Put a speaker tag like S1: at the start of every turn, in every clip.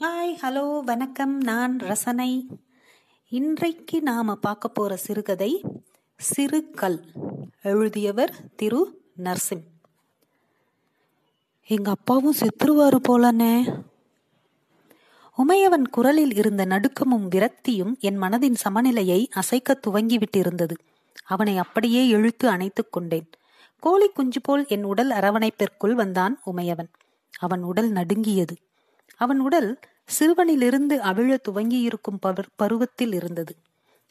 S1: Hi hello வணக்கம். நான் ரசனை. இன்றைக்கு நாம பார்க்க போற சிறுகதை சிறுகல். எழுதியவர் திரு நர்சிம். எங்க அப்பாவும் செத்துருவாரு போலனே உமையவன் குரலில் இருந்த நடுக்கமும் விரக்தியும் என் மனதின் சமநிலையை அசைக்க துவங்கிவிட்டிருந்தது. அவனை அப்படியே இழுத்து அணைத்துக் கொண்டேன். கோழி குஞ்சு போல் என் உடல் அரவணைப்பிற்குள் வந்தான் உமையவன். அவன் உடல் நடுங்கியது. அவன் உடல் சிறுவனிலிருந்து அவிழ துவங்கியிருக்கும் பருவத்தில் இருந்தது.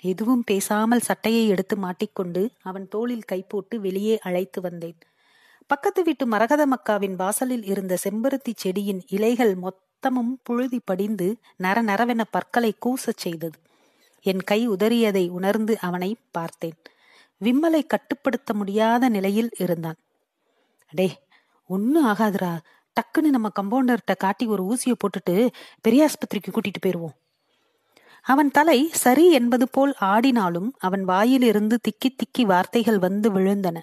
S1: எதுவும் பேசாமல் சட்டையை எடுத்து மாட்டிக்கொண்டு அவன் தோளில் கை போட்டு வெளியே அழைத்து வந்தேன். பக்கத்து வீட்டு மரகத மக்காவின் வாசலில் இருந்த செம்பருத்தி செடியின் இலைகள் மொத்தமும் புழுதி படிந்து நர நரவென பற்களை கூசச் செய்தது. என் கை உதறியதை உணர்ந்து அவனை பார்த்தேன். விம்மலை கட்டுப்படுத்த முடியாத நிலையில் இருந்தான். டே ஒன்னும் ஆகாதுரா டக்குன்னு நம்ம கம்பவுண்டர்கிட்ட காட்டி ஒரு ஊசியை போட்டுட்டு பெரியாஸ்பத்திரிக்கு கூட்டிட்டு போயிருவோம். அவன் தலை சரி என்பது போல் ஆடினாலும் அவன் வாயிலிருந்து திக்கி திக்கி வார்த்தைகள் வந்து விழுந்தன.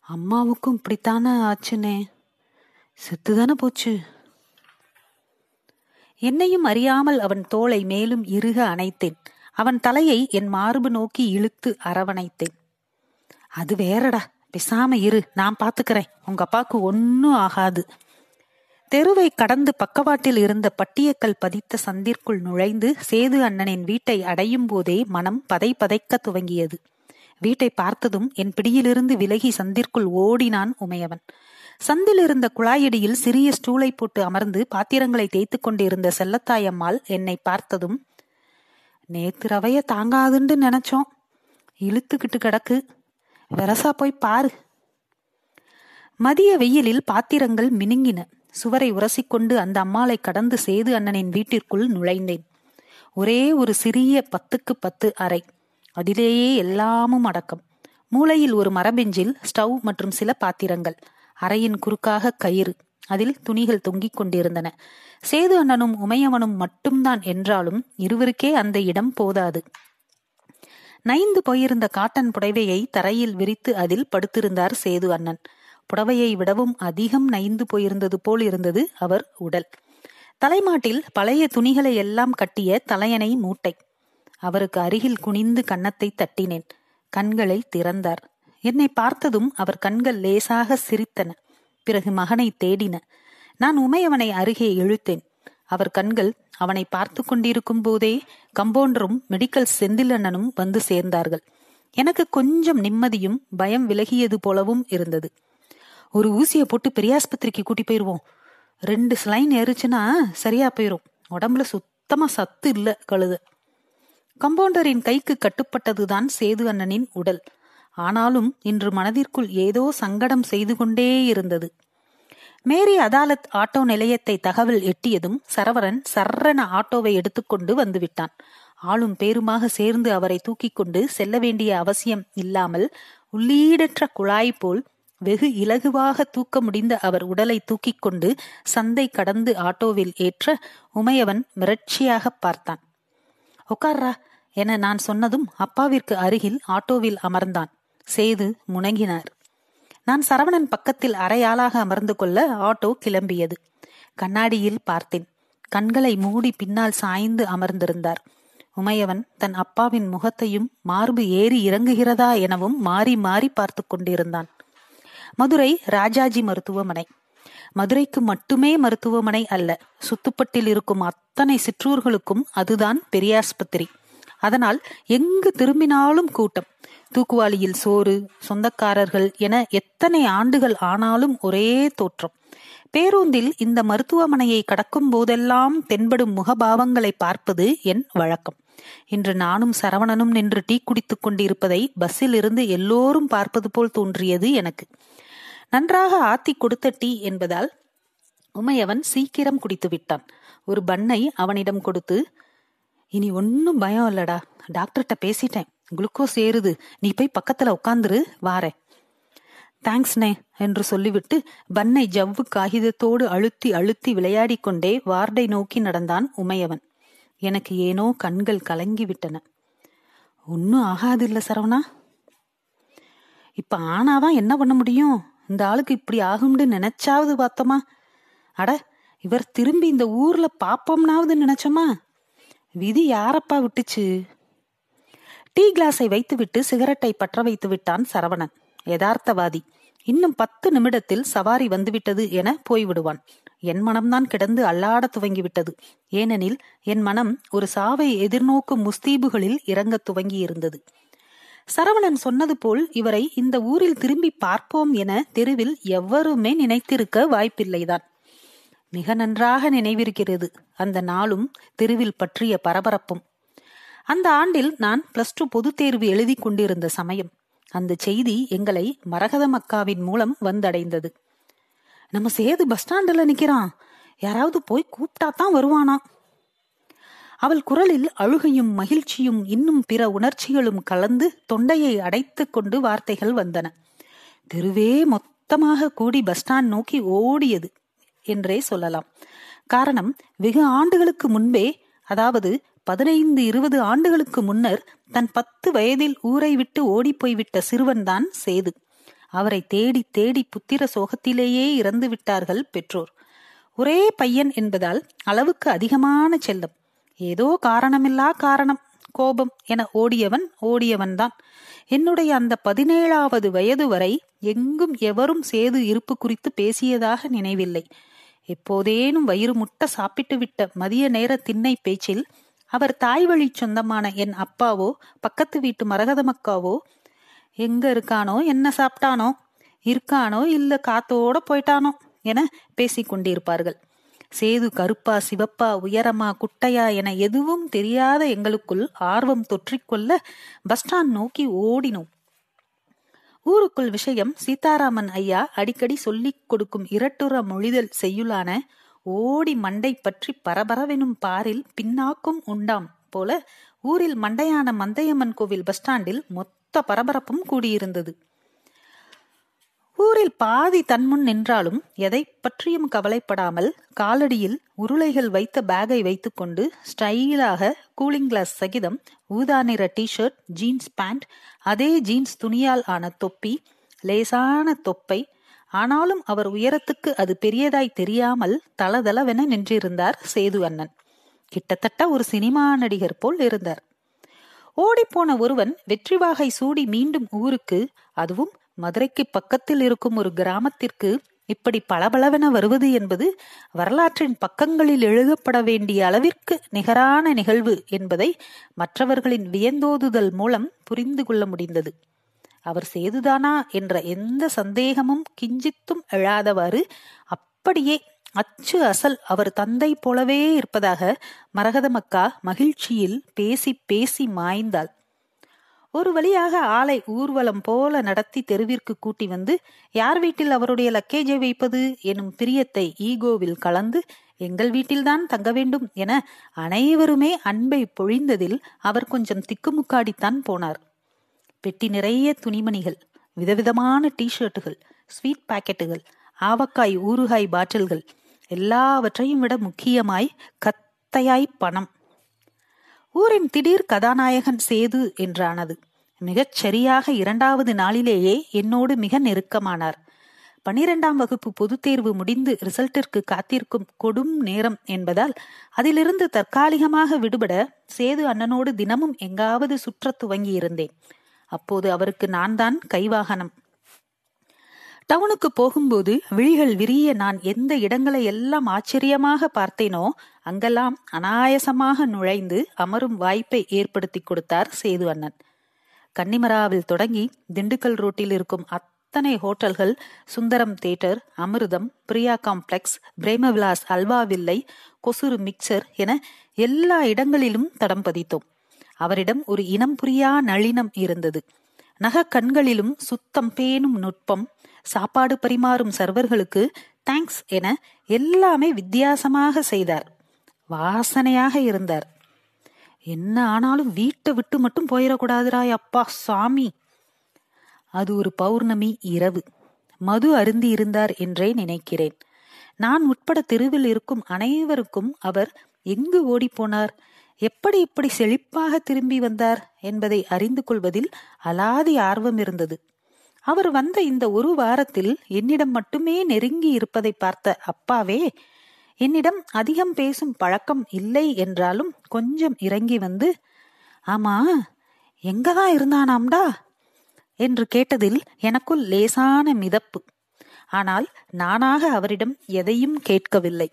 S1: அம்மாவுக்கும் இப்படித்தானே ஆச்சுனே. செத்துதானே போச்சு. என்னையும் அறியாமல் அவன் தோளை மேலும் இறுக அணைத்தேன். அவன் தலையை என் மார்பு நோக்கி இழுத்து அரவணைத்தேன். அது வேறடா. பேசாம இரு நான் பாத்துக்கிறேன். உங்க அப்பாவுக்கு ஒன்னும் ஆகாது. தெருவை கடந்து பக்கவாட்டில் இருந்த பட்டியக்கல் பதித்த சந்திற்குள் நுழைந்து சேது அண்ணனின் வீட்டை அடையும் போதே மனம் பதை பதைக்க துவங்கியது. வீட்டை பார்த்ததும் என் பிடியிலிருந்து விலகி சந்திற்குள் ஓடினான் உமையவன். சந்தில் இருந்த குழாயடியில் சிறிய ஸ்டூலை போட்டு அமர்ந்து பாத்திரங்களை தேய்த்து கொண்டிருந்த செல்லத்தாயம்மாள் என்னை பார்த்ததும் நேத்து ரவைய தாங்காதுன்னு நினைச்சோம். இழுத்துக்கிட்டு கிடக்கு. வெரசா போய் பாரு. மதிய வெயிலில் பாத்திரங்கள் மினுங்கின. சுவரை உரசிக்கொண்டு அந்த அம்மாளை கடந்து சேது அண்ணனின் வீட்டிற்குள் நுழைந்தேன். ஒரே ஒரு சிறிய பத்துக்கு பத்து அறை. அதிலேயே எல்லாமும் அடக்கம். மூளையில் ஒரு மரபெஞ்சில் ஸ்டவ் மற்றும் சில பாத்திரங்கள். அறையின் குறுக்காக கயிறு. அதில் துணிகள் தொங்கிக் கொண்டிருந்தன. சேது அண்ணனும் உமையவனும் மட்டும்தான் என்றாலும் இருவருக்கே அந்த இடம் போதாது. நைந்து போயிருந்த காட்டன் புடவையை தரையில் விரித்து அதில் படுத்திருந்தார் சேது அண்ணன். புடவையை விடவும் அதிகம் நைந்து போயிருந்தது போல் இருந்தது அவர் உடல். தலைமாட்டில் பழைய துணிகளை எல்லாம் கட்டிய தலையணை மூட்டை. அவருக்கு அருகில் குனிந்து கன்னத்தை தட்டினேன். கண்களை திறந்தார். என்னை பார்த்ததும் அவர் கண்கள் லேசாக சிரித்தன. பிறகு மகனை தேடின. நான் உமையவனை அருகே இழுத்தேன். அவர் கண்கள் அவனை பார்த்து கொண்டிருக்கும் போதே கம்பவுண்டரும் மெடிக்கல் செந்திலண்ணனும் வந்து சேர்ந்தார்கள். எனக்கு கொஞ்சம் நிம்மதியும் பயம் விலகியது போலவும் இருந்தது. ஒரு ஊசியை போட்டு பெரியாஸ்பத்திரிக்கு கூட்டி போயிருவோம். ரெண்டு ஸ்லைன் ஏறுச்சுன்னா சரியா போயிரும். உடம்புல சுத்தமா சத்து இல்ல கழுத. கம்பவுண்டரின் கைக்கு கட்டுப்பட்டதுதான் சேது அண்ணனின் உடல். ஆனாலும் இன்று மனதிற்குள் ஏதோ சங்கடம் செய்து கொண்டே இருந்தது. மேரி அதாலத் ஆட்டோ நிலையத்தை தகவல் எட்டியதும் சரவரன் சர்ரன ஆட்டோவை எடுத்துக்கொண்டு வந்துவிட்டான். ஆளும் பேருமாக சேர்ந்து அவரை தூக்கி கொண்டு செல்ல வேண்டிய அவசியம் இல்லாமல் உள்ளீடற்ற குழாய் போல் வெகு இலகுவாக தூக்க முடிந்த அவர் உடலை தூக்கிக் கொண்டு சந்தை கடந்து ஆட்டோவில் ஏற்ற உமையவன் மிரட்சியாக பார்த்தான். உக்கார்ரா என நான் சொன்னதும் அப்பாவிற்கு அருகில் ஆட்டோவில் அமர்ந்தான். சேது முணங்கினார் நான் சரவணன் பக்கத்தில் அரையாளாக அமர்ந்து கொள்ள ஆட்டோ கிளம்பியது. கண்ணாடியில் பார்த்தேன். கண்களை மூடி பின்னால் சாய்ந்து அமர்ந்திருந்தார். உமையவன் தன் அப்பாவின் முகத்தையும் மார்பு ஏறி இறங்குகிறதா எனவும் மாறி மாறி பார்த்து கொண்டிருந்தான். மதுரை ராஜாஜி மருத்துவமனை. மதுரைக்கு மட்டுமே மருத்துவமனை அல்ல சுத்துப்பட்டில் இருக்கும் அத்தனை சிற்றூர்களுக்கும் அதுதான் பெரியாஸ்பத்திரி. அதனால் எங்கு திரும்பினாலும் கூட்டம். தூக்குவாளியில் சோறு சொந்தக்காரர்கள் என எத்தனை ஆண்டுகள் ஆனாலும் ஒரே தோற்றம். பேருந்தில் இந்த மருத்துவமனையை கடக்கும் போதெல்லாம் தென்படும் முகபாவங்களை பார்ப்பது என் வழக்கம். இன்று நானும் சரவணனும் நின்று டீ குடித்துக் கொண்டிருப்பதை பஸ்ஸில் இருந்து எல்லோரும் பார்ப்பது போல் தோன்றியது எனக்கு. நன்றாக ஆத்தி கொடுத்த டீ என்பதால் உமையவன் சீக்கிரம் குடித்து விட்டான் ஒரு பண்ணை அவனிடம் கொடுத்து இனி ஒன்னும் பயம் இல்லடா. டாக்டர்கிட்ட பேசிட்டேன். குளுக்கோஸ் ஏறுது. நீ போய் பக்கத்துல உட்காந்துரு வாரேன். தேங்க்ஸ்னே என்று சொல்லிவிட்டு பண்ணை ஜவ்வு காகிதத்தோடு அழுத்தி அழுத்தி விளையாடி கொண்டே வார்டை நோக்கி நடந்தான் உமையவன். எனக்கு ஏனோ கண்கள் கலங்கி விட்டன ஒன்னும் ஆகாதில்ல சரவணா. இப்ப ஆனாதான் என்ன பண்ண முடியும்? இந்த ஆளுக்கு இப்படி ஆகும்னு நினைச்சாவது பார்த்தோமா? அட இவர் திரும்பி இந்த ஊர்ல பாப்போம்னாவது நினைச்சோமா? விதி யாரப்பா விட்டுச்சு? டீ கிளாஸை வைத்துவிட்டு சிகரெட்டை பற்ற வைத்து விட்டான் சரவணன். யதார்த்தவாதி. இன்னும் பத்து நிமிடத்தில் சவாரி வந்துவிட்டது என போய்விடுவான். என் மனம்தான் கிடந்து அல்லாட துவங்கிவிட்டது. ஏனெனில் என் மனம் ஒரு சாவை எதிர்நோக்கும் முஸ்தீபுகளில் இறங்க துவங்கி இருந்தது சரவணன் சொன்னது போல் இவரை இந்த ஊரில் திரும்பி பார்ப்போம் என தெருவில் எவருமே நினைத்திருக்க வாய்ப்பில்லைதான். மிக நன்றாக நினைவிருக்கிறது அந்த நாளும் தெருவில் பற்றிய பரபரப்பும். அந்த ஆண்டில் நான் பிளஸ் டூ பொதுத் தேர்வு எழுதி கொண்டிருந்த சமயம். அந்த செய்தி எங்களை மரகதம் அக்காவின் மூலம் வந்தடைந்தது. நம்ம சேது பஸ் ஸ்டாண்டில் நிற்கிறான் யாராவது போய் கூப்பிட்டா தான் வருவானா? அவள் குரலில் அழுகையும் மகிழ்ச்சியும் இன்னும் பிற உணர்ச்சிகளும் கலந்து தொண்டையை அடைத்து கொண்டு வார்த்தைகள் வந்தன. தெருவே மொத்தமாக கூடி பஸ் ஸ்டாண்ட் நோக்கி ஓடியது. என்றே சொல்லலாம். காரணம் வெகு ஆண்டுகளுக்கு முன்பே அதாவது பதினைந்து இருபது ஆண்டுகளுக்கு முன்னர் தன் பத்து வயதில் ஊரை விட்டு ஓடிப்போய்விட்ட சிறுவன்தான் சேது. அவரை தேடி தேடி புத்திர சோகத்திலேயே இறந்து விட்டார்கள் பெற்றோர். ஒரே பையன் என்பதால் அளவுக்கு அதிகமான செல்லம். ஏதோ காரணமில்லா காரணம் கோபம் என ஓடியவன் ஓடியவன்தான். என்னுடைய அந்த பதினேழாவது வயது வரை எங்கும் எவரும் சேது இருப்பு குறித்து பேசியதாக நினைவில்லை. எப்போதேனும் வயிறு முட்ட சாப்பிட்டு விட்ட மதிய நேர திண்ணை பேச்சில் அவர் தாய் வழி சொந்தமான என் அப்பாவோ பக்கத்து வீட்டு மரகதமக்காவோ எங்க இருக்கானோ என்ன சாப்பிட்டானோ இருக்கானோ இல்ல காத்தோட போயிட்டானோ என பேசிக் கொண்டிருப்பார்கள். சேது கருப்பா சிவப்பா உயரமா குட்டையா என எதுவும் தெரியாத எங்களுக்குள் ஆர்வம் தொற்றிக்கொள்ள பஸ் ஸ்டாண்ட் நோக்கி ஓடினோம். ஊருக்குள் விஷயம் சீதாராமன் ஐயா அடிக்கடி சொல்லிக் கொடுக்கும் இரட்டுற மொழிதல் செய்யுளான ஓடி மண்டை பற்றி பரபரவெனும் பாரில் பின்னாக்கும் உண்டாம் போல ஊரில் மண்டையான மந்தையம்மன் கோவில் பஸ் ஸ்டாண்டில் மொத்த பரபரப்பும் கூடியிருந்தது. ஊரில் பாதி தன்முன் நின்றாலும் எதை பற்றியும் கவலைப்படாமல் காலடியில் உருளைகள் வைத்த பேகை வைத்துக்கொண்டு ஸ்டைலாக கூலிங் கிளாஸ் சகிதம் ஊதா நிற டிஷர்ட் ஜீன்ஸ் பேண்ட் அதே ஜீன்ஸ் துணியால் ஆன தொப்பி லேசான தொப்பை. ஆனாலும் அவர் உயரத்துக்கு அது பெரியதாய் தெரியாமல் தளதளவென நின்றிருந்தார் சேது அண்ணன். கிட்டத்தட்ட ஒரு சினிமா நடிகர் போல் இருந்தார். ஓடிப்போன ஒருவன் வெற்றிவாகை சூடி மீண்டும் ஊருக்கு அதுவும் மதுரைக்கு பக்கத்தில் இருக்கும் ஒரு கிராமத்திற்கு இப்படி பளபளவென வருவது என்பது வரலாற்றின் பக்கங்களில் எழுதப்பட வேண்டிய அளவிற்கு நிகரான நிகழ்வு என்பதை மற்றவர்களின் வியந்தோதுதல் மூலம் புரிந்து கொள்ள முடிந்தது. அவர் சேதுதானா என்ற எந்த சந்தேகமும் கிஞ்சித்தும் எழாதவாறு அப்படியே அச்சு அசல் அவர் தந்தை போலவே இருப்பதாக மரகதமக்கா மகிழ்ச்சியில் பேசி பேசி மாய்ந்தாள். ஒரு வழியாக ஆளை ஊர்வலம் போல நடத்தி தெருவிற்கு கூட்டி வந்து யார் வீட்டில் அவருடைய லக்கேஜை வைப்பது? எனும் பிரியத்தை ஈகோவில் கலந்து எங்கள் வீட்டில்தான் தங்க வேண்டும் என அனைவருமே அன்பை பொழிந்ததில் அவர் கொஞ்சம் திக்குமுக்காடித்தான் போனார். பெட்டி நிறைய துணிமணிகள் விதவிதமான டிஷர்ட்டுகள் ஸ்வீட் பாக்கெட்டுகள் ஆவக்காய் ஊறுகாய் பாட்டில்கள் எல்லாவற்றையும் விட முக்கியமாய் கத்தையாய் பணம். ஊரின் திடீர் கதாநாயகன் சேது என்றானது. மிகச் சரியாக இரண்டாவது நாளிலேயே என்னோடு மிக நெருக்கமானார். பனிரெண்டாம் வகுப்பு பொதுத் தேர்வு முடிந்து ரிசல்ட்டிற்கு காத்திருக்கும் கொடும் நேரம் என்பதால் அதிலிருந்து தற்காலிகமாக விடுபட சேது அண்ணனோடு தினமும் எங்காவது சுற்றத் துவங்கி இருந்தேன் அப்போது அவருக்கு நான் தான் கைவாகனம். டவுனுக்கு போகும்போது விழிகள் விரிய நான் எந்த இடங்களை எல்லாம் ஆச்சரியமாக பார்த்தேனோ அங்கெல்லாம் அனாயசமாக நுழைந்து அமரும் வாய்ப்பை ஏற்படுத்தி கொடுத்தார் சேது அண்ணன். கன்னிமராவில் தொடங்கி திண்டுக்கல் ரோட்டில் இருக்கும் அத்தனை ஹோட்டல்கள் சுந்தரம் தேட்டர் அமிர்தம் பிரியா காம்ப்ளெக்ஸ் பிரேமவிலாஸ் அல்வா வில்லை கொசுறு மிக்சர் என எல்லா இடங்களிலும் தடம் பதித்தோம். அவரிடம் ஒரு இனம் புரியா நளினம் இருந்தது. நகக் கண்களிலும் சுத்தம் பேணும் நுட்பம் சாப்பாடு பரிமாறும் சர்வர்களுக்கு தேங்க்ஸ் என எல்லாமே வித்தியாசமாக செய்தார். வாசனையாக இருந்தார். என்ன ஆனாலும் வீட்டை விட்டு மட்டும் போயிடக்கூடாதுராய் அப்பா சாமி. அது ஒரு பௌர்ணமி இரவு. மது அருந்தி இருந்தார் என்றே நினைக்கிறேன். நான் உட்பட தெருவில் இருக்கும் அனைவருக்கும் அவர் எங்கு ஓடிப்போனார் எப்படி இப்படி செழிப்பாக திரும்பி வந்தார் என்பதை அறிந்து கொள்வதில் அலாதி ஆர்வம் இருந்தது. அவர் வந்த இந்த ஒரு வாரத்தில் என்னிடம் மட்டுமே நெருங்கி இருப்பதை பார்த்த அப்பாவே என்னிடம் அதிகம் பேசும் பழக்கம் இல்லை என்றாலும் கொஞ்சம் இறங்கி வந்து ஆமா எங்கதான் இருந்தானாம்டா? என்று கேட்டதில் எனக்குள் லேசான மிதப்பு. ஆனால் நானாக அவரிடம் எதையும் கேட்கவில்லை.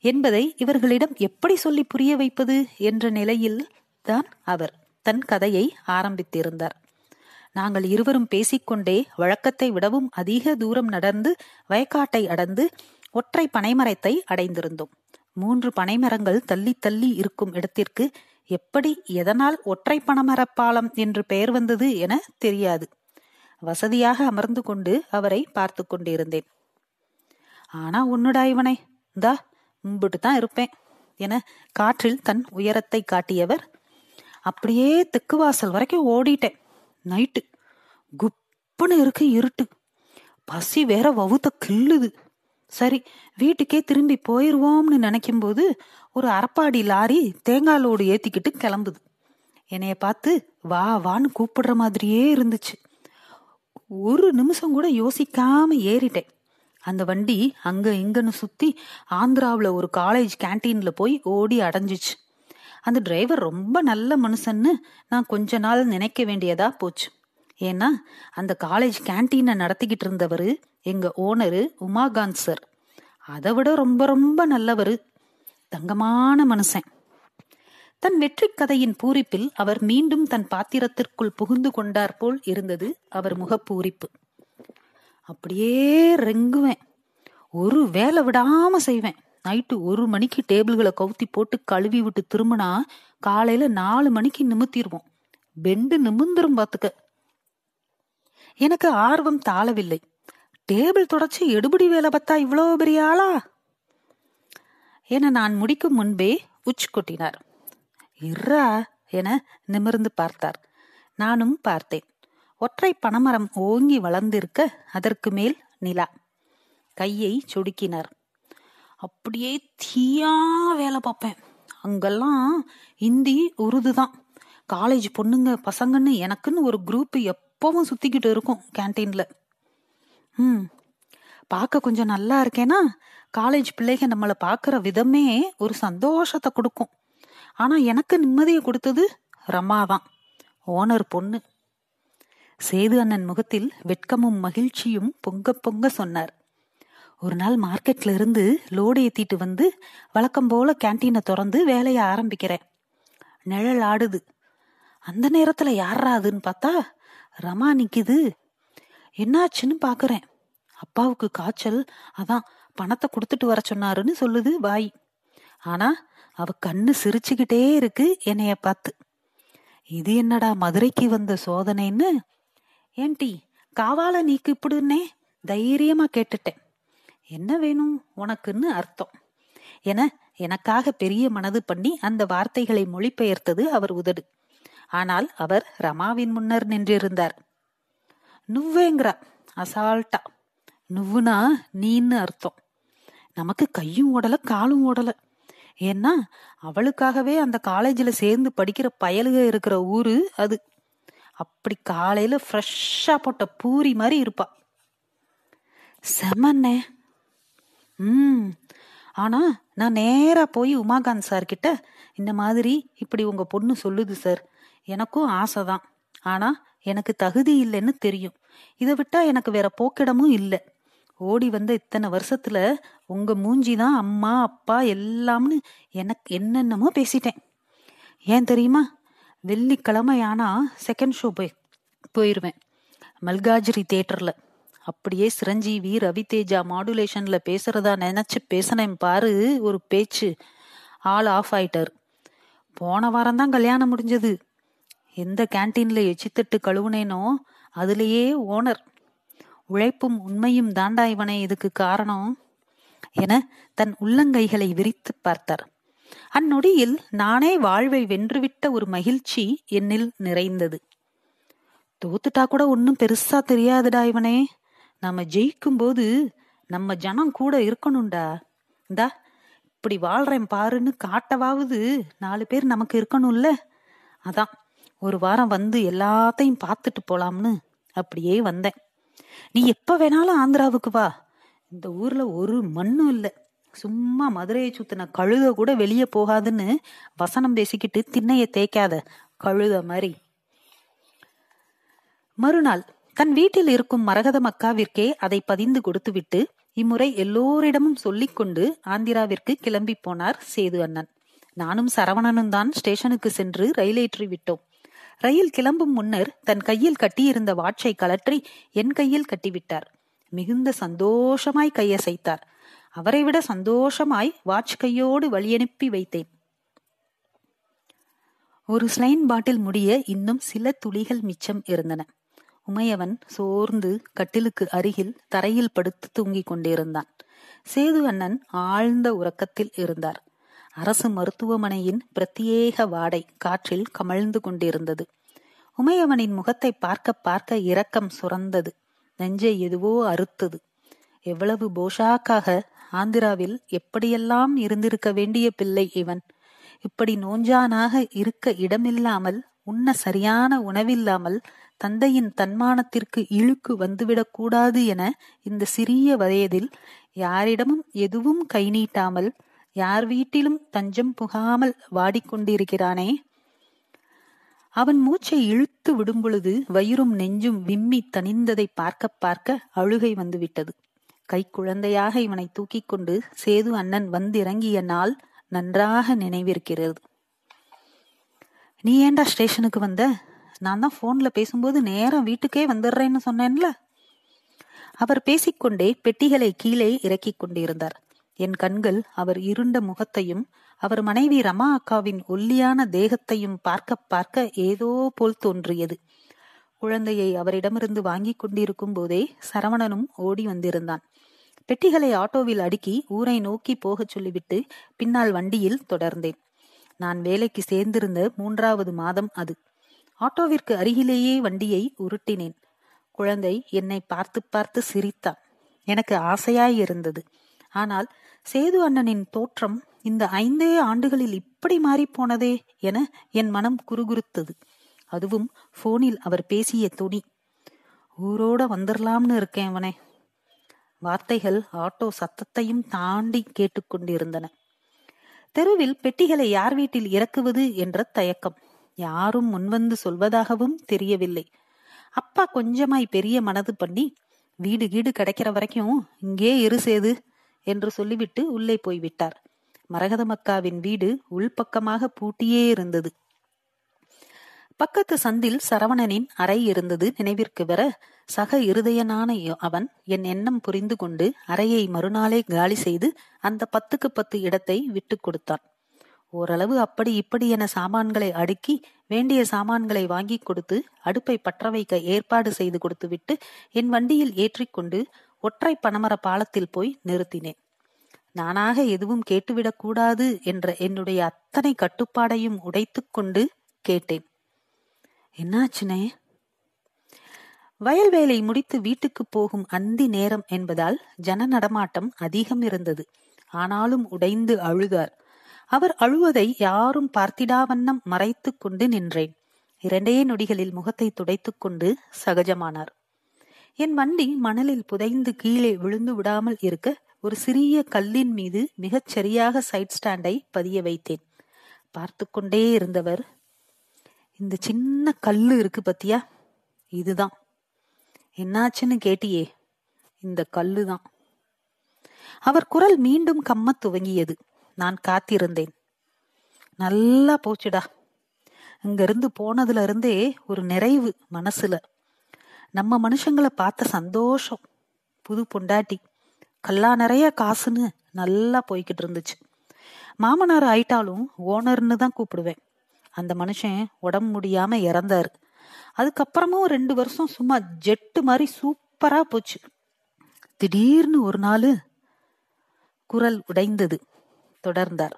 S1: என்பதை இவர்களிடம் எப்படி சொல்லி புரிய வைப்பது என்ற நிலையில் தான் அவர் தன் கதையை ஆரம்பித்திருந்தார். நாங்கள் இருவரும் பேசிக்கொண்டே வழக்கத்தை விடவும் அதிக தூரம் நடந்து வயக்காட்டை அடந்து ஒற்றை பனைமரத்தை அடைந்திருந்தோம். மூன்று பனைமரங்கள் தள்ளி தள்ளி இருக்கும் இடத்திற்கு எப்படி எதனால் ஒற்றை பனைமரப்பாலம் என்று பெயர் வந்தது என தெரியாது. வசதியாக அமர்ந்து கொண்டு அவரை பார்த்து கொண்டிருந்தேன். ஆனா உன்னுடா இவனை. இந்தா மும்பிட்டு தான் இருப்பேன். என காற்றில் தன் உயரத்தை காட்டியவர் அப்படியே தெற்கு வாசல் வரைக்கும் ஓடிட்டேன். நைட்டு குப்புன்னு இருக்கு இருட்டு. பசி வேற வவுத்த கிள்ளுது. சரி வீட்டுக்கே திரும்பி போயிருவோம்னு நினைக்கும் போது ஒரு அரப்பாடி லாரி தேங்காய் லோடு ஏத்திக்கிட்டு கிளம்புது. என்னைய பார்த்து வா வான்னு கூப்பிடுற மாதிரியே இருந்துச்சு. ஒரு நிமிஷம் கூட யோசிக்காம ஏறிட்டேன். அந்த வண்டி அங்க இங்கன்னு சுத்தி ஆந்திராவில் ஒரு காலேஜ் கேன்டீன்ல போய் ஓடி அடைஞ்சிச்சு. அந்த டிரைவர் ரொம்ப நல்ல மனுஷன்னு நான் கொஞ்ச நாள் நினைக்க வேண்டியதா போச்சு. ஏன்னா அந்த காலேஜ் கேன்டீனை நடத்திக்கிட்டு இருந்தவர் எங்க ஓனரு உமாகாந்த் சார் அதை விட ரொம்ப ரொம்ப நல்லவர். தங்கமான மனுஷன். தன் வெற்றி கதையின் பூரிப்பில் அவர் மீண்டும் தன் பாத்திரத்திற்குள் புகுந்து கொண்டார் போல் இருந்தது அவர் முகப்பூரிப்பு. அப்படியே ரெங்குவேன். ஒரு வேலை விடாம செய்வேன். நைட்டு ஒரு மணிக்கு டேபிள்களை கவுத்தி போட்டு கழுவி விட்டு திரும்பினா காலையில நாலு மணிக்கு நிமித்திடுவோம் பெண்டு நிமிந்துரும் பாத்துக்க. எனக்கு ஆர்வம் தாளவில்லை டேபிள் தொடச்சி எடுபடி வேலை பார்த்தா இவ்வளோ பெரிய ஆளா? என நான் முடிக்கும் முன்பே உச்சி கொட்டினார். இர்ரா என நிமிர்ந்து பார்த்தார். நானும் பார்த்தேன். ஒற்றை பனைமரம் ஓங்கி வளர்ந்திருக்க அதற்கு மேல் நிலா. கையை சொடுக்கினார். அப்படியே தீயா வேலை பார்ப்பேன். அங்கெல்லாம் ஹிந்தி உருது தான் காலேஜ் பொண்ணுங்க பசங்கன்னு எனக்குன்னு ஒரு குரூப் எப்பவும் சுத்திக்கிட்டு இருக்கும் கேன்டீன்ல ம் பார்க்க கொஞ்சம் நல்லா இருக்கேனா? காலேஜ் பிள்ளைங்க நம்மளை பார்க்குற விதமே ஒரு சந்தோஷத்தை கொடுக்கும். ஆனால் எனக்கு நிம்மதியை கொடுத்தது ரமா தான் ஓனர் பொண்ணு. சேது அண்ணன் முகத்தில் வெட்கமும் மகிழ்ச்சியும் பொங்க பொங்க சொன்னார். ஒரு நாள் மார்க்கெட்ல இருந்து லோடு ஏத்திட்டு வந்து வழக்கம் போல கேன்டீனை திறந்து வேலையை ஆரம்பிக்கிறேன். நிழல் ஆடுது. அந்த நேரத்துல யாரா அதுன்னு பார்த்தா ரமா நிக்குது. என்னாச்சுன்னு பாக்குறேன். அப்பாவுக்கு காய்ச்சல் அதான் பணத்தை கொடுத்துட்டு வர சொன்னாருன்னு சொல்லுது வாய் ஆனா அவ கண்ணு சிரிச்சுக்கிட்டே இருக்கு என்னைய பார்த்து. இது என்னடா மதுரைக்கு வந்த சோதனைன்னு ஏன்டி காவால நீக்கு இப்படின்னே தைரியமா கேட்டுட்டேன். என்ன வேணும் உனக்குன்னு அர்த்தம். என எனக்காக பெரிய மனது பண்ணி அந்த வார்த்தைகளை மொழிபெயர்த்தது அவர் உதடு. ஆனால் அவர் ரமாவின் முன்னர் நின்றிருந்தார். நுவ்வேங்கிறா அசால்ட்டா. நுவ்வுனா நீன்னு அர்த்தம். நமக்கு கையும் ஓடல காலும் ஓடல. ஏன்னா அவளுக்காகவே அந்த காலேஜில் சேர்ந்து படிக்கிற பயலுக இருக்கிற ஊரு அது. அப்படி காலையில ஃப்ரெஷ்ஷா போட்ட பூரி மாதிரி இருப்பா. செமண்ணே ம். ஆனா நான் நேரா போய் உமாகாந்த் சார் கிட்ட இந்த மாதிரி இப்படி உங்க பொண்ணு சொல்லுது சார் எனக்கும் ஆசைதான். ஆனா எனக்கு தகுதி இல்லைன்னு தெரியும். இதை விட்டா எனக்கு வேற போக்கிடமும் இல்லை. ஓடி வந்த இத்தனை வருஷத்துல உங்க மூஞ்சி தான் அம்மா அப்பா எல்லாம்னு எனக்கு என்னென்னமோ பேசிட்டேன். ஏன் தெரியுமா? வெள்ளிக்கிழமை ஆனா செகண்ட் ஷோ போய் போயிருவேன். மல்காஜிரி தேட்டரில் அப்படியே சிரஞ்சீவி ரவிதேஜா மாடுலேஷன்ல பேசுறதா நினைச்சு பேசினேன் பாரு ஒரு பேச்சு. ஆள் ஆஃப் ஆயிட்டார். போன வாரம் தான் கல்யாணம் முடிஞ்சது. எந்த கேன்டீன்ல எச்சித்தட்டு கழுவுனேனோ அதுலேயே ஓனர் உழைப்பும் உண்மையும் தாண்டா இவனே இதுக்கு காரணம்? என தன் உள்ளங்கைகளை விரித்து பார்த்தார். அந்நொடியில் நானே வாழ்வை வென்றுவிட்ட ஒரு மகிழ்ச்சி என்னில் நிறைந்தது. தோத்துட்டா கூட ஒன்னும் பெருசா தெரியாதுடா இவனே. நம்ம ஜெயிக்கும் போது நம்ம ஜனம் கூட இருக்கணும்டா. இந்தா இப்படி வாழ்றேன் பாருன்னு காட்டவாவது நாலு பேர் நமக்கு இருக்கணும்ல? அதான் ஒரு வாரம் வந்து எல்லாத்தையும் பார்த்துட்டு போலாம்னு அப்படியே வந்தேன். நீ எப்ப வேணாலும் ஆந்திராவுக்கு வா. இந்த ஊர்ல ஒரு மண்ணும் இல்லை. சும்மா மதுரையை சுத்தின கழுத கூட வெளியே போகாதுன்னு வசனம் பேசிக்கிட்டு திண்ணைய தேய்க்காத கழுத மாதிரி. மறுநாள் தன் வீட்டில் இருக்கும் மரகத மக்காவிற்கே அதை பதிந்து கொடுத்துவிட்டு இம்முறை எல்லோரிடமும் சொல்லிக் கொண்டு ஆந்திராவிற்கு கிளம்பி போனார் சேது அண்ணன். நானும் சரவணனும் தான் ஸ்டேஷனுக்கு சென்று ரயிலேற்றி விட்டோம். ரயில் கிளம்பும் முன்னர் தன் கையில் கட்டியிருந்த வாட்சை கலற்றி என் கையில் கட்டிவிட்டார். மிகுந்த சந்தோஷமாய் கையசைத்தார். அவரை விட சந்தோஷமாய் வாட்ச் கையோடு வழியனுப்பி வைத்தேன். ஒரு ஸ்லைன் பாட்டில் முடிய இன்னும் சில துளிகள் மிச்சம் இருந்தன. உமையவன் சோர்ந்து கட்டிலுக்கு அருகில் தரையில் படுத்து தூங்கிக் கொண்டிருந்தான். சேது அண்ணன் ஆழ்ந்த உறக்கத்தில் இருந்தார். அரசு மருத்துவமனையின் பிரத்யேக வாடை காற்றில் கமழ்ந்து கொண்டிருந்தது. உமையவனின் முகத்தை பார்க்க பார்க்க இரக்கம் சுரந்தது. நெஞ்சை எதுவோ அறுத்தது. எவ்வளவு போஷாக்காக ஆந்திராவில் எப்படியெல்லாம் இருந்திருக்க வேண்டிய பிள்ளை இவன்? இப்படி நோஞ்சானாக இருக்க இடமில்லாமல் உண்ண சரியான உணவில்லாமல் தந்தையின் தன்மானத்திற்கு இழுக்கு வந்துவிடக்கூடாது என இந்த சிறிய வயதில் யாரிடமும் எதுவும் கை நீட்டாமல் யார் வீட்டிலும் தஞ்சம் புகாமல் வாடிக்கொண்டிருக்கிறானே? அவன் மூச்சை இழுத்து விடும் பொழுது வயிறும் நெஞ்சும் விம்மி தனிந்ததை பார்க்க பார்க்க அழுகை வந்துவிட்டது. கை குழந்தையாக இவனை தூக்கிக் கொண்டு சேது அண்ணன் வந்திறங்கிய நாள் நன்றாக நினைவிருக்கிறது. நீ ஏண்டா ஸ்டேஷனுக்கு வந்த? நான் தான் போன்ல பேசும்போது நேரம் வீட்டுக்கே வந்துடுறேன்னு சொன்னேன்ல. அவர் பேசிக்கொண்டே பெட்டிகளை கீழே இறக்கிக் கொண்டிருந்தார். என் கண்கள் அவர் இருண்ட முகத்தையும் அவர் மனைவி ரமா அக்காவின் ஒல்லியான தேகத்தையும் பார்க்க பார்க்க ஏதோ போல் தோன்றியது. குழந்தையை அவரிடமிருந்து வாங்கி கொண்டிருக்கும் போதே சரவணனும் ஓடி வந்திருந்தான். பெட்டிகளை ஆட்டோவில் அடுக்கி ஊரை நோக்கி போகச் சொல்லிவிட்டு பின்னால் வண்டியில் தொடர்ந்தேன். நான் வேலைக்கு சேர்ந்திருந்த மூன்றாவது மாதம் அது. ஆட்டோவிற்கு அருகிலேயே வண்டியை உருட்டினேன். குழந்தை என்னை பார்த்து பார்த்து சிரித்தான் எனக்கு ஆசையாய் இருந்தது ஆனால் சேது அண்ணனின் தோற்றம் இந்த ஐந்தே ஆண்டுகளில் இப்படி மாறிப்போனதே என என் மனம் குறுகுறுத்தது. அதுவும் போனில் அவர் பேசிய துணி. ஊரோட வந்துடலாம்னு இருக்கேன் அவனே. வார்த்தைகள் ஆட்டோ சத்தத்தையும் தாண்டி கேட்டுக்கொண்டிருந்தன. தெருவில் பெட்டிகளை யார் வீட்டில் இறக்குவது என்ற தயக்கம். யாரும் முன்வந்து சொல்வதாகவும் தெரியவில்லை. அப்பா கொஞ்சமாய் பெரிய மனது பண்ணி வீடு கீடு கிடைக்கிற வரைக்கும் இங்கே இரு சேது என்று சொல்லிவிட்டு உள்ளே போய்விட்டார். மரகதமக்காவின் வீடு உள்பக்கமாக பூட்டியே இருந்தது. பக்கத்து சந்தில் சரவணனின் அறை இருந்தது நினைவிற்கு வர சக இருதயனான அவன் என் எண்ணம் புரிந்து கொண்டு அறையை மறுநாளே காலி செய்து அந்த பத்துக்கு பத்து இடத்தை விட்டு கொடுத்தான். ஓரளவு அப்படி இப்படி என சாமான்களை அடுக்கி வேண்டிய சாமான்களை வாங்கி கொடுத்து அடுப்பை பற்ற வைக்க ஏற்பாடு செய்து கொடுத்துவிட்டு என் வண்டியில் ஏற்றிக்கொண்டு ஒற்றை பனமர பாலத்தில் போய் நிறுத்தினேன். நானாக எதுவும் கேட்டுவிடக்கூடாது என்ற என்னுடைய அத்தனை கட்டுப்பாடையும் உடைத்துக்கொண்டு கேட்டேன். என்னாச்சுனே? வயல் வேலை முடித்து வீட்டுக்கு போகும் அந்தி நேரம் என்பதால் ஜன நடமாட்டம் அதிகம் இருந்தது. ஆனாலும் உடைந்து அழுதார். அவர் அழுவதை யாரும் பார்த்திடாவண்ணம் மறைத்து கொண்டு நின்றேன். இரண்டே நொடிகளில் முகத்தை துடைத்துக் கொண்டு சகஜமானார். என் வண்டி மணலில் புதைந்து கீழே விழுந்து விடாமல் இருக்க ஒரு சிறிய கல்லின் மீது மிகச் சரியாக சைட் ஸ்டாண்டை பதிய வைத்தேன். பார்த்து கொண்டே இருந்தவர் இந்த சின்ன கல்லு இருக்கு பத்தியா? இதுதான். என்னாச்சுன்னு கேட்டியே. இந்த கல்லு தான் அவர் குரல் மீண்டும் கம்ம துவங்கியது. நான் காத்திருந்தேன். நல்லா போச்சுடா. இங்கிருந்து போனதுல இருந்தே ஒரு நிறைவு மனசுல. நம்ம மனுஷங்களை பார்த்த சந்தோஷம். புது பொண்டாட்டி. கல்லா நிறைய காசுன்னு நல்லா போய்கிட்டு இருந்துச்சு. மாமனார் ஆயிட்டாலும் ஓனர்னு தான் கூப்பிடுவேன். அந்த மனுஷன் உடம்பு முடியாம இறந்தாரு. அதுக்கப்புறமும் ரெண்டு வருஷம் சும்மா ஜெட்டு மாதிரி சூப்பரா போச்சு. திடீர்னு ஒரு நாள் குரல் உடைந்தது. தொடர்ந்தார்.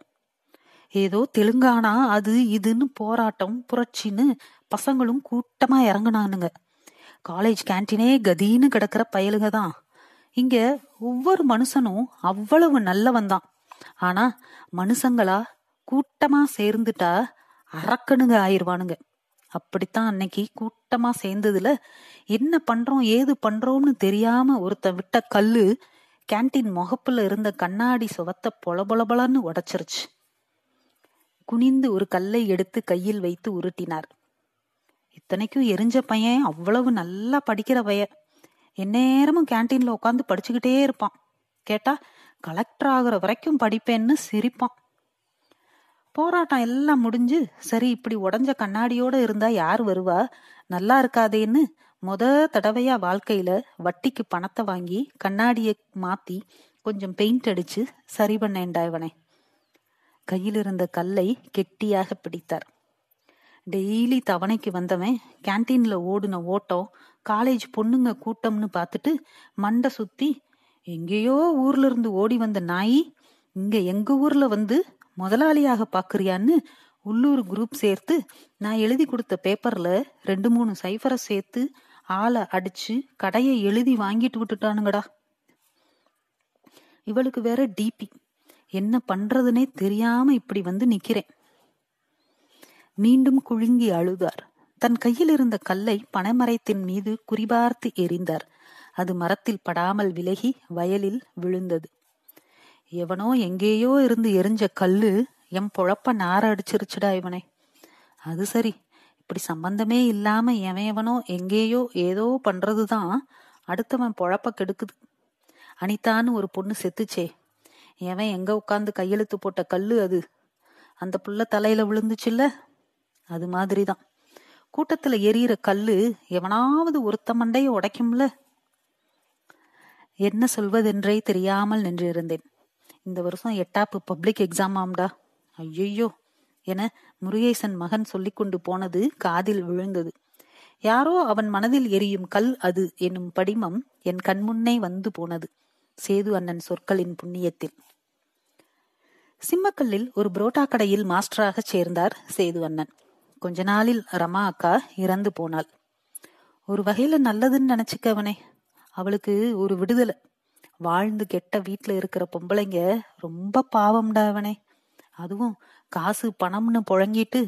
S1: ஏதோ தெலுங்கானா அது இதுன்னு போராட்டம் புரட்சின்னு பசங்களும் கூட்டமா இறங்குனானுங்க. காலேஜ் கேன்டீனே கதின்னு கிடக்கிற பயலுங்க தான். இங்க ஒவ்வொரு மனுஷனும் அவ்வளவு நல்லவன் தான். ஆனா மனுஷங்களா கூட்டமா சேர்ந்துட்டா அரக்கனுங்க ஆயிருவானுங்க அப்படித்தான் அன்னைக்கு கூட்டமா சேர்ந்ததுல என்ன பண்றோம் ஏது பண்றோம்னு தெரியாம ஒருத்தன் விட்ட கல்லு கேண்டீன் முகப்புல இருந்த கண்ணாடி சுவத்தை பொலபொலபொலன்னு உடைச்சிருச்சு. குனிந்து ஒரு கல்லை எடுத்து கையில் வைத்து உருட்டினார். இத்தனைக்கும் எரிஞ்ச பையன் அவ்வளவு நல்லா படிக்கிற பையன். எந்நேரமும் கேன்டீன்ல உட்காந்து படிச்சுக்கிட்டே இருப்பான். கேட்டா கலெக்டர் ஆகுற வரைக்கும் படிப்பேன்னு சிரிப்பான். போராட்டம் எல்லாம் முடிஞ்சு சரி இப்படி உடஞ்ச கண்ணாடியோட இருந்தா யார் வருவா? நல்லா இருக்காதேன்னு முத தடவையா வாழ்க்கையில வட்டிக்கு பணத்தை வாங்கி கண்ணாடியை மாத்தி கொஞ்சம் பெயிண்ட் அடிச்சு சரி பண்ணேன்டா இவனை. கையில் இருந்த கல்லை கெட்டியாக பிடித்தார். டெய்லி தவணைக்கு வந்தவன் கேன்டீன்ல ஓடுன ஓட்டம் காலேஜ் பொண்ணுங்க கூட்டம்னு பார்த்துட்டு மண்டை சுத்தி எங்கேயோ ஊர்ல இருந்து ஓடி வந்த நாய் இங்க எங்க ஊர்ல வந்து முதலாளியாக பாக்குறியான்னு உள்ளூர் குரூப் சேர்த்து நான் எழுதி கொடுத்த பேப்பர்ல ரெண்டு மூணு சைஃபரை சேர்த்து ஆளை அடிச்சு கடையை எழுதி வாங்கிட்டு விட்டுட்டானுங்கடா. இவளுக்கு வேற டிபி என்ன பண்றதுனே தெரியாம இப்படி வந்து நிக்கிறேன். மீண்டும் குழுங்கி அழுதார். தன் கையில் இருந்த கல்லை பனைமரத்தின் மீது குறிபார்த்து எறிந்தார். அது மரத்தில் படாமல் விலகி வயலில் விழுந்தது. எவனோ எங்கேயோ இருந்து எரிஞ்ச கல்லு என் பொழப்ப நார அடிச்சிருச்சுடா இவனே. அது சரி. இப்படி சம்பந்தமே இல்லாம எவனோ எங்கேயோ ஏதோ பண்றதுதான் அடுத்தவன் பொழப்ப கெடுக்குது. அனிதான்னு ஒரு பொண்ணு செத்துச்சே. எவன் எங்க உட்காந்து கையெழுத்து போட்ட கல்லு அது? அந்த புள்ள தலையில விழுந்துச்சுல்ல? அது மாதிரிதான். கூட்டத்துல எரியற கல்லு எவனாவது ஒருத்த மண்டைய உடைக்கும்ல? என்ன சொல்வதென்றே தெரியாமல் நின்றிருந்தேன். இந்த வருஷம் எட்டாப்பு பப்ளிக் எக்ஸாம் ஆம்டா. ஐயையோ. என முருகேசன் மகன் சொல்லிக்கொண்டு போனது காதில் விழுந்தது. யாரோ அவன் மனதில் எரியும் கல் அது என்னும் படிமம் என் கண்முன்னே வந்து போனது சேது அண்ணன் சொற்களின் புண்ணியத்தில். சிம்மக்கல்லில் ஒரு புரோட்டா கடையில் மாஸ்டராக சேர்ந்தார் சேது அண்ணன். கொஞ்ச நாளில் ரமா அக்கா இறந்து போனாள். ஒரு வகையில நல்லதுன்னு நினைச்சுக்கவனே. அவளுக்கு ஒரு விடுதலை. வாழ்ந்து கெட்ட வீட்டுல இருக்கிற பொம்பளைங்க ரொம்ப பாவம்டா அவனே. அதுவும் காசு பணம்னு புழங்கிட்டு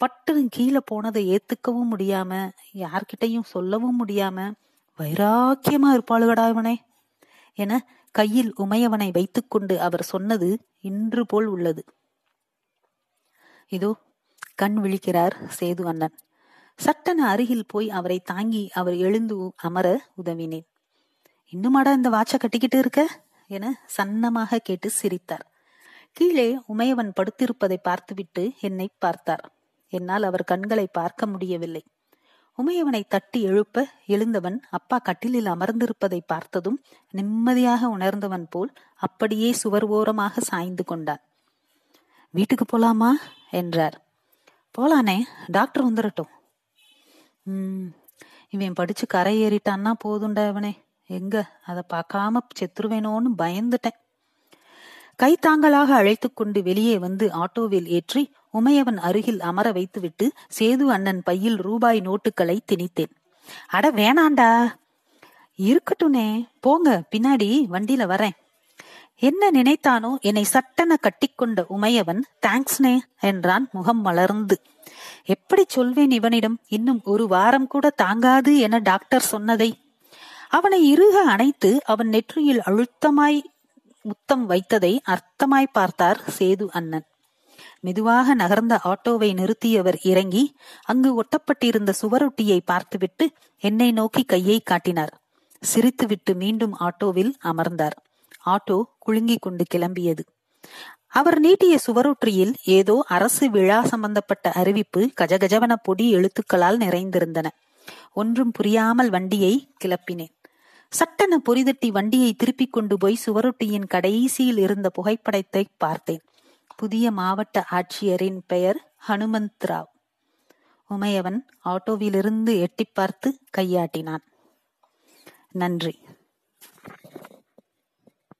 S1: பட்டுன்னு கீழே போனதை ஏத்துக்கவும் முடியாம யார்கிட்டையும் சொல்லவும் முடியாம வைராக்கியமா இருப்பாளுகடா இவனே. என கையில் உமையவனை வைத்துக்கொண்டு அவர் சொன்னது இன்று போல் உள்ளது. இதோ கண் விழிக்கிறார் சேது அண்ணன். சட்டன அருகில் போய் அவரை தாங்கி அவர் எழுந்து அமர உதவினேன். இன்னுமாடா இந்த வாட்ச கட்டிக்கிட்டு இருக்க? என சன்னமாக கேட்டு சிரித்தார். கீழே உமையவன் படுத்திருப்பதை பார்த்துவிட்டு என்னை பார்த்தார். என்னால் அவர் கண்களை பார்க்க முடியவில்லை. உமையவனை தட்டி எழுப்ப எழுந்தவன் அப்பா கட்டிலில் அமர்ந்திருப்பதை பார்த்ததும் நிம்மதியாக உணர்ந்தவன் போல் அப்படியே சுவர் ஓரமாக சாய்ந்து கொண்டான். வீட்டுக்கு போலாமா? என்றார். போலானே டாக்டர் வந்துடட்டும் இவன் படிச்சு கரை ஏறிட்டான்னா போதுண்டா இவனே. எங்க? அதை பார்க்காம செத்துருவேனோன்னு பயந்துட்டேன். கைத்தாங்களாக அழைத்து கொண்டு வெளியே வந்து ஆட்டோவில் ஏற்றி உமையவன் அருகில் அமர வைத்துவிட்டு சேது அண்ணன் பையில் ரூபாய் நோட்டுகளை திணித்தேன். அட வேணாண்டா. இருக்கட்டும்னே. போங்க பின்னாடி வண்டியில வரேன். என்ன நினைத்தானோ என்னை சட்டென கட்டிக்கொண்ட உமையவன் தேங்க்ஸ்னே என்றான் முகம் மலர்ந்து. எப்படி சொல்வேன் இவனிடம்? இன்னும் ஒரு வாரம் கூட தாங்காது என டாக்டர் சொன்னதை அவனை இறுக அணைத்து அவன் நெற்றியில் அழுத்தமாய் முத்தம் வைத்ததை அர்த்தமாய் பார்த்தார் சேது அண்ணன். மெதுவாக நகர்ந்த ஆட்டோவை நிறுத்தியவர் இறங்கி அங்கு ஒட்டப்பட்டிருந்த சுவரொட்டியை பார்த்துவிட்டு என்னை நோக்கி கையை காட்டினார். சிரித்துவிட்டு மீண்டும் ஆட்டோவில் அமர்ந்தார். ஆட்டோ குலுங்கிக் கொண்டு கிளம்பியது. அவர் நீட்டிய சுவரொற்றியில் ஏதோ அரசு விழா சம்பந்தப்பட்ட அறிவிப்பு கஜகஜவன பொடி எழுத்துக்களால் நிறைந்திருந்தன. ஒன்றும் புரியாமல் வண்டியை கிளப்பினேன். சட்டென பொறிதட்டி வண்டியை திருப்பிக் கொண்டு போய் சுவரொட்டியின் கடைசியில் இருந்த புகைப்படத்தை பார்த்தேன். புதிய மாவட்ட ஆட்சியரின் பெயர் ஹனுமந்த் ராவ். உமையவன் ஆட்டோவிலிருந்து எட்டி பார்த்து கையாட்டினான். நன்றி.